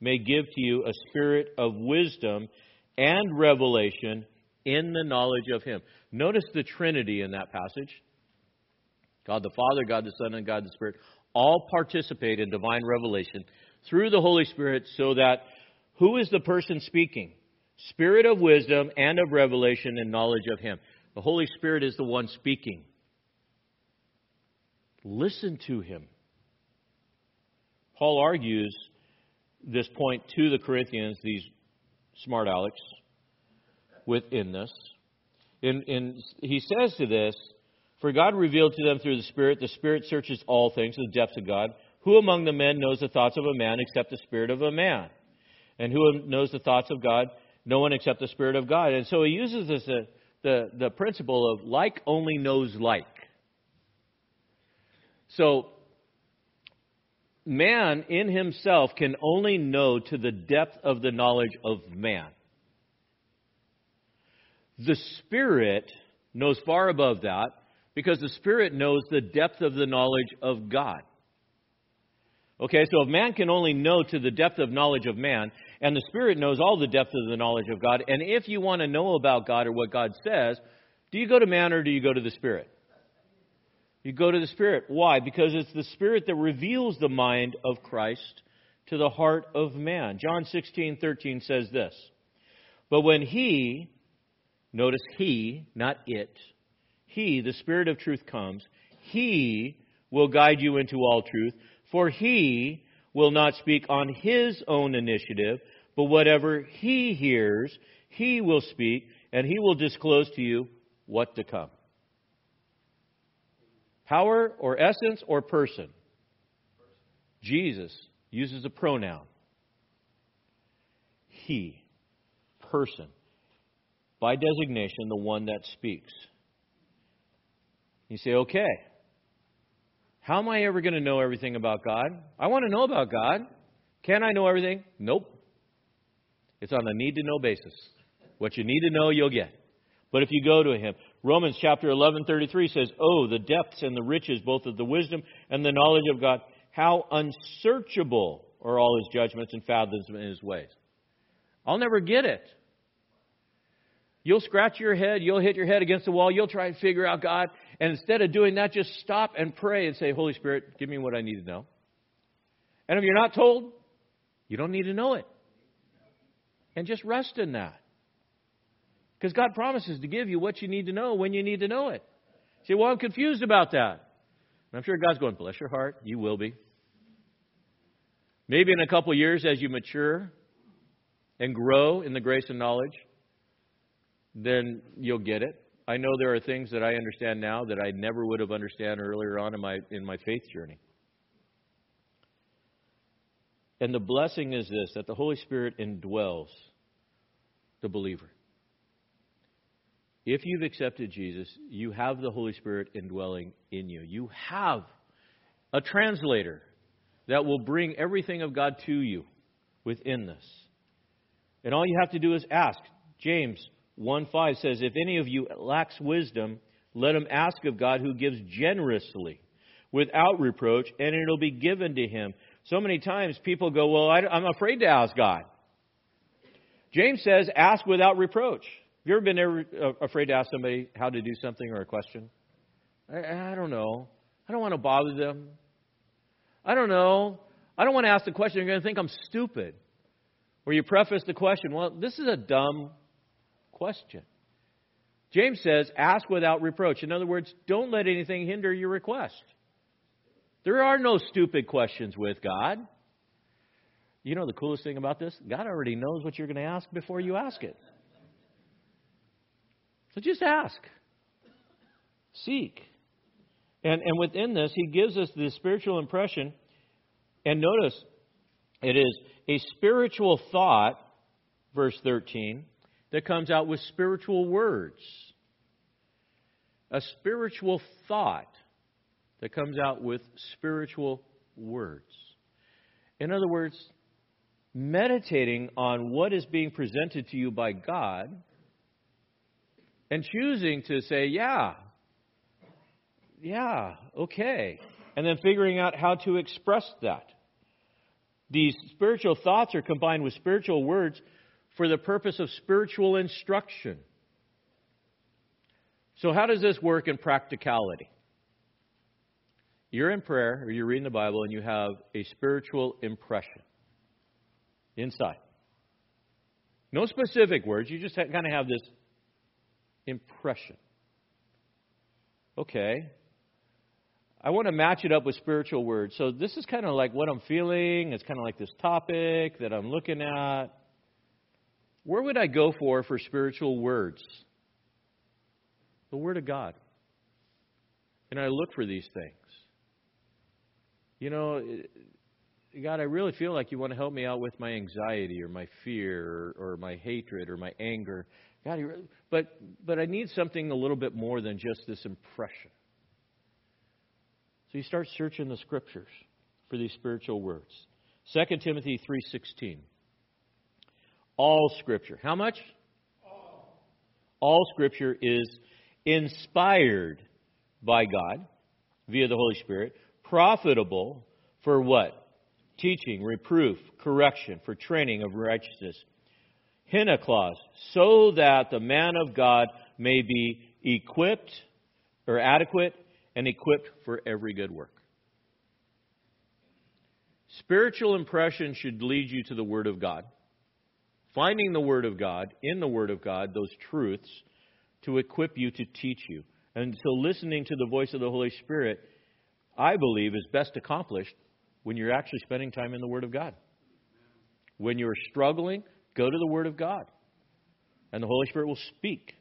may give to you a spirit of wisdom and revelation in the knowledge of him. Notice the Trinity in that passage. God the Father, God the Son, and God the Spirit all participate in divine revelation through the Holy Spirit so that who is the person speaking? Spirit of wisdom and of revelation and knowledge of him. The Holy Spirit is the one speaking. Listen to him. Paul argues this point to the Corinthians, these smart Alex, within this. In, he says to this, For God revealed to them through the Spirit, the Spirit searches all things, the depths of God. Who among the men knows the thoughts of a man except the Spirit of a man? And who knows the thoughts of God? No one except the Spirit of God. And so he uses this, uh, the, the principle of like only knows like. So, man in himself can only know to the depth of the knowledge of man. The Spirit knows far above that because the Spirit knows the depth of the knowledge of God. Okay, so if man can only know to the depth of knowledge of man, and the Spirit knows all the depth of the knowledge of God, and if you want to know about God or what God says, do you go to man or do you go to the Spirit? You go to the Spirit. Why? Because it's the Spirit that reveals the mind of Christ to the heart of man. John 16:13 says this. But when he, notice he, not it, he, the Spirit of truth comes, he will guide you into all truth, for he will not speak on his own initiative, but whatever he hears, he will speak, and he will disclose to you what to come. Power or essence or person? Jesus uses a pronoun. He, person. By designation, the one that speaks. You say, okay, how am I ever going to know everything about God? I want to know about God. Can I know everything? Nope. It's on a need to know basis. What you need to know, you'll get. But if you go to Him, Romans chapter 11:33 says, "Oh, the depths and the riches both of the wisdom and the knowledge of God, how unsearchable are all his judgments and fathoms in his ways." I'll never get it. You'll scratch your head, you'll hit your head against the wall, you'll try and figure out God, and instead of doing that, just stop and pray and say, Holy Spirit, give me what I need to know. And if you're not told, you don't need to know it. And just rest in that. Because God promises to give you what you need to know when you need to know it. Say, well, I'm confused about that. And I'm sure God's going, bless your heart, you will be. Maybe in a couple years as you mature and grow in the grace and knowledge, then you'll get it. I know there are things that I understand now that I never would have understood earlier on in my in my faith journey. And the blessing is this that the Holy Spirit indwells the believer. If you've accepted Jesus, you have the Holy Spirit indwelling in you. You have a translator that will bring everything of God to you within this. And all you have to do is ask. James 1 5 says, If any of you lacks wisdom, let him ask of God who gives generously without reproach, and it'll be given to him. So many times people go, Well, I, am afraid to ask God. James says, Ask without reproach. Have you ever been uh, afraid to ask somebody how to do something or a question? I, I don't know. I don't want to bother them. I don't know. I don't want to ask the question. They're going to think I'm stupid. Or you preface the question, well, this is a dumb question. James says, ask without reproach. In other words, don't let anything hinder your request. There are no stupid questions with God. You know the coolest thing about this? God already knows what you're going to ask before you ask it. So just ask. Seek. And, and within this, he gives us the spiritual impression. And notice, it is a spiritual thought, verse 13, that comes out with spiritual words. A spiritual thought that comes out with spiritual words. In other words, meditating on what is being presented to you by God and choosing to say, yeah, yeah, okay, and then figuring out how to express that. These spiritual thoughts are combined with spiritual words for the purpose of spiritual instruction. So, how does this work in practicality? You're in prayer or you're reading the Bible and you have a spiritual impression inside. No specific words, you just kind of have this impression. Okay. I want to match it up with spiritual words. So this is kind of like what I'm feeling. It's kind of like this topic that I'm looking at. Where would I go for for spiritual words? The Word of God. And I look for these things. You know, eh, God, I really feel like you want to help me out with my anxiety or my fear or, or my hatred or my anger. God, but but I need something a little bit more than just this impression. So you start searching the scriptures for these spiritual words. 2 Timothy 3:16. All scripture. How much? All. All scripture is inspired by God via the Holy Spirit, profitable for what? Teaching, reproof, correction, for training of righteousness. Hina clause, so that the man of God may be equipped or adequate and equipped for every good work. Spiritual impression should lead you to the Word of God. Finding the Word of God, in the Word of God, those truths to equip you to teach you. And so listening to the voice of the Holy Spirit, I believe, is best accomplished when you're actually spending time in the Word of God. When you're struggling, go to the Word of God, and the Holy Spirit will speak.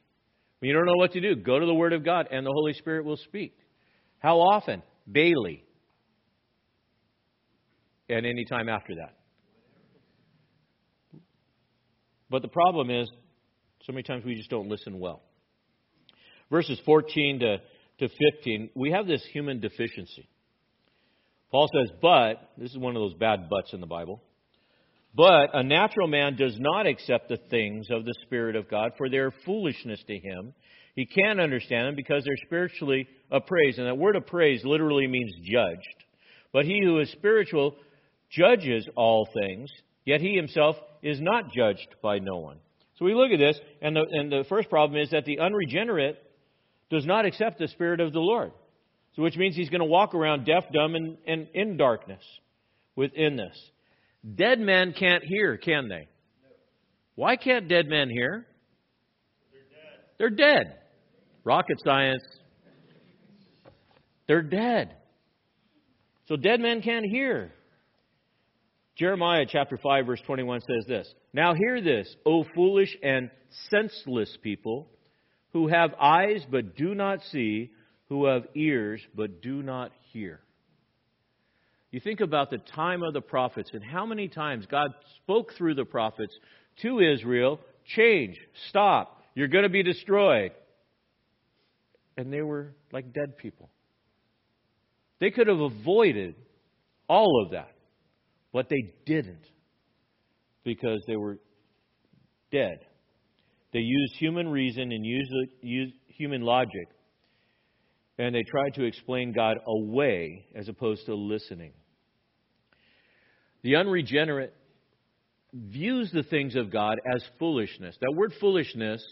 When you don't know what to do, go to the Word of God, and the Holy Spirit will speak. How often? Daily. And any time after that. But the problem is, so many times we just don't listen well. Verses 14 to, to 15, we have this human deficiency. Paul says, but, this is one of those bad buts in the Bible, but a natural man does not accept the things of the Spirit of God, for they are foolishness to him. He can't understand them because they're spiritually appraised. And that word appraised literally means judged. But he who is spiritual judges all things, yet he himself is not judged by no one. So we look at this, and the, and the first problem is that the unregenerate does not accept the Spirit of the Lord. So which means he's going to walk around deaf, dumb, and, and in darkness within this. Dead men can't hear, can they? Why can't dead men hear? They're dead. They're dead. Rocket science. They're dead. So dead men can't hear. Jeremiah chapter 5 verse 21 says this. Now hear this, O foolish and senseless people, who have eyes but do not see, who have ears but do not hear. You think about the time of the prophets and how many times God spoke through the prophets to Israel change, stop, you're going to be destroyed. And they were like dead people. They could have avoided all of that, but they didn't because they were dead. They used human reason and used, used human logic, and they tried to explain God away as opposed to listening. The unregenerate views the things of God as foolishness. That word foolishness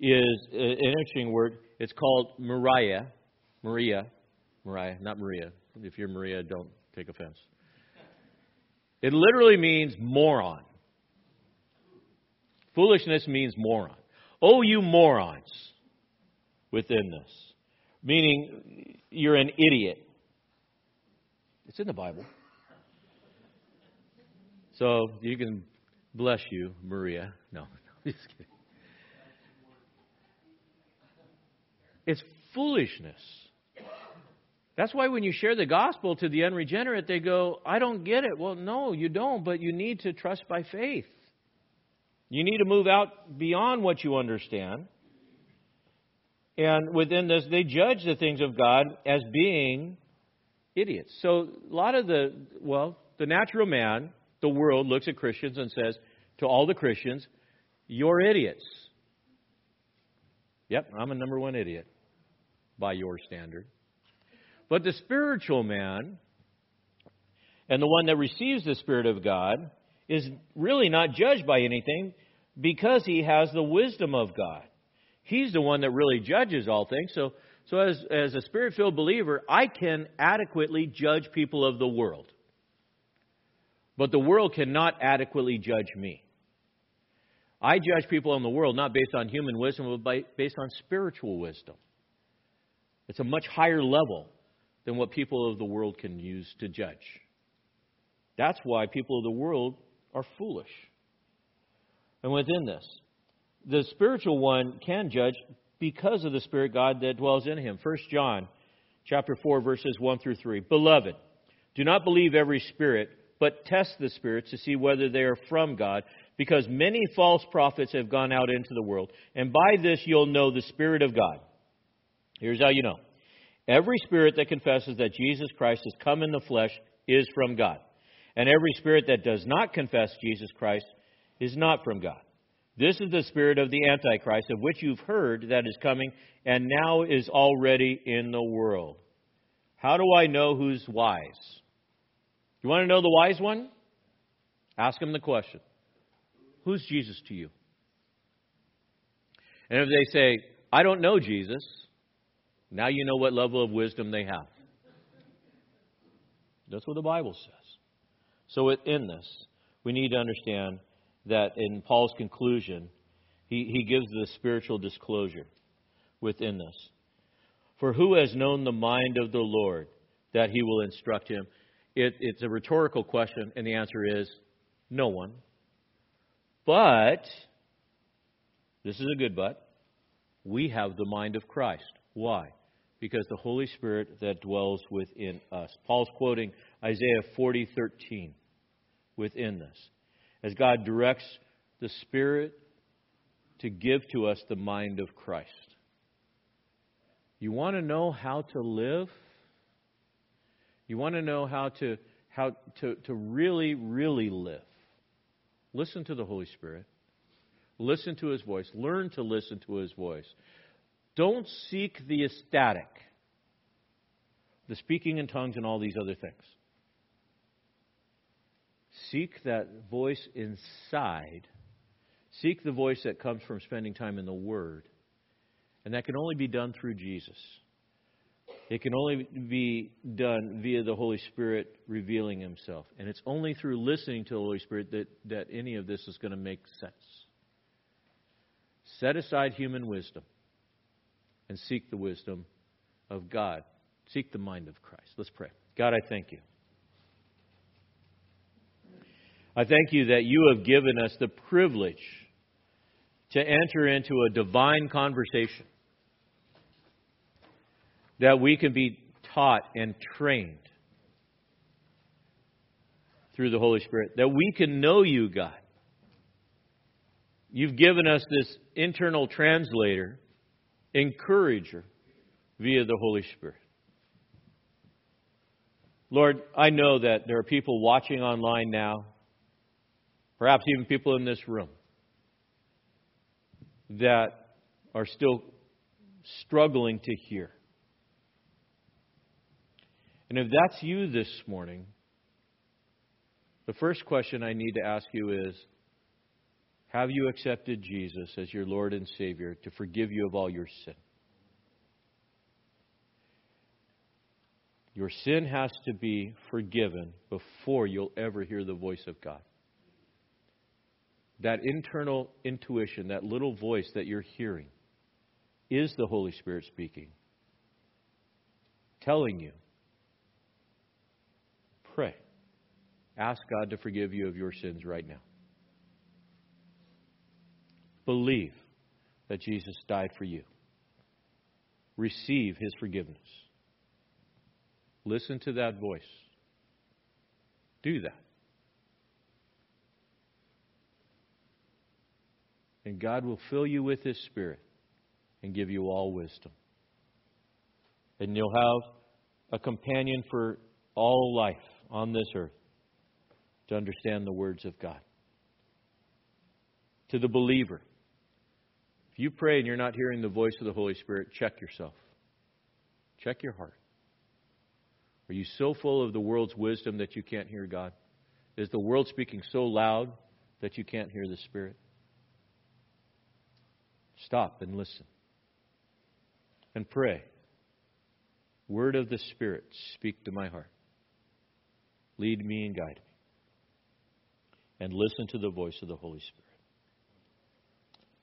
is an interesting word. It's called Moria. Moria. Moria, not Maria. If you're Maria, don't take offense. It literally means moron. Foolishness means moron. Oh, you morons within this. Meaning you're an idiot. It's in the Bible. So you can bless you, Maria. No, just kidding. It's foolishness. That's why when you share the gospel to the unregenerate, they go, I don't get it. Well, no, you don't, but you need to trust by faith. You need to move out beyond what you understand. And within this, they judge the things of God as being idiots. So a lot of the, well, the natural man, the world, looks at Christians and says to all the Christians, You're idiots. Yep, I'm a number one idiot by your standard. But the spiritual man, and the one that receives the Spirit of God, is really not judged by anything because he has the wisdom of God. He's the one that really judges all things. So, so as, as a spirit filled believer, I can adequately judge people of the world. But the world cannot adequately judge me. I judge people in the world not based on human wisdom, but based on spiritual wisdom. It's a much higher level than what people of the world can use to judge. That's why people of the world are foolish. And within this, the spiritual one can judge because of the Spirit God that dwells in him. 1 John chapter 4 verses 1 through 3. Beloved, do not believe every spirit, but test the spirits to see whether they are from God, because many false prophets have gone out into the world. And by this you'll know the Spirit of God. Here's how you know. Every spirit that confesses that Jesus Christ has come in the flesh is from God. And every spirit that does not confess Jesus Christ is not from God. This is the spirit of the Antichrist, of which you've heard that is coming and now is already in the world. How do I know who's wise? You want to know the wise one? Ask him the question Who's Jesus to you? And if they say, I don't know Jesus, now you know what level of wisdom they have. That's what the Bible says. So, in this, we need to understand that in Paul's conclusion, he, he gives the spiritual disclosure within this. For who has known the mind of the Lord that he will instruct him? It, it's a rhetorical question, and the answer is no one. But, this is a good but, we have the mind of Christ. Why? Because the Holy Spirit that dwells within us. Paul's quoting Isaiah 40:13 within this as God directs the Spirit to give to us the mind of Christ. You want to know how to live? You want to know how to how to, to really, really live. Listen to the Holy Spirit. Listen to his voice. Learn to listen to his voice. Don't seek the ecstatic, the speaking in tongues, and all these other things. Seek that voice inside. Seek the voice that comes from spending time in the Word. And that can only be done through Jesus. It can only be done via the Holy Spirit revealing Himself. And it's only through listening to the Holy Spirit that, that any of this is going to make sense. Set aside human wisdom and seek the wisdom of God. Seek the mind of Christ. Let's pray. God, I thank you. I thank you that you have given us the privilege to enter into a divine conversation that we can be taught and trained through the Holy Spirit, that we can know you, God. You've given us this internal translator, encourager, via the Holy Spirit. Lord, I know that there are people watching online now, perhaps even people in this room, that are still struggling to hear. And if that's you this morning, the first question I need to ask you is Have you accepted Jesus as your Lord and Savior to forgive you of all your sin? Your sin has to be forgiven before you'll ever hear the voice of God. That internal intuition, that little voice that you're hearing, is the Holy Spirit speaking, telling you Pray. Ask God to forgive you of your sins right now. Believe that Jesus died for you. Receive his forgiveness. Listen to that voice. Do that. And God will fill you with his Spirit and give you all wisdom. And you'll have a companion for all life on this earth to understand the words of God. To the believer, if you pray and you're not hearing the voice of the Holy Spirit, check yourself. Check your heart. Are you so full of the world's wisdom that you can't hear God? Is the world speaking so loud that you can't hear the Spirit? Stop and listen. And pray. Word of the Spirit, speak to my heart. Lead me and guide me. And listen to the voice of the Holy Spirit.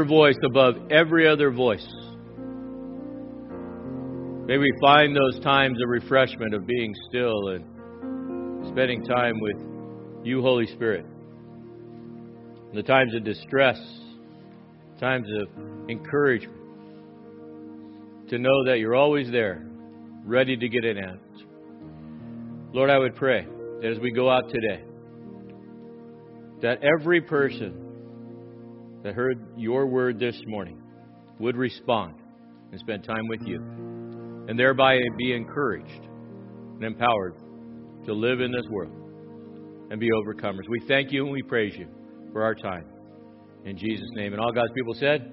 Your voice above every other voice. May we find those times of refreshment of being still and spending time with you, Holy Spirit. The times of distress, times of encouragement, to know that you're always there, ready to get an answer. Lord, I would pray that as we go out today, that every person that heard your word this morning would respond and spend time with you, and thereby be encouraged and empowered to live in this world and be overcomers. We thank you and we praise you for our time. In Jesus' name. And all God's people said,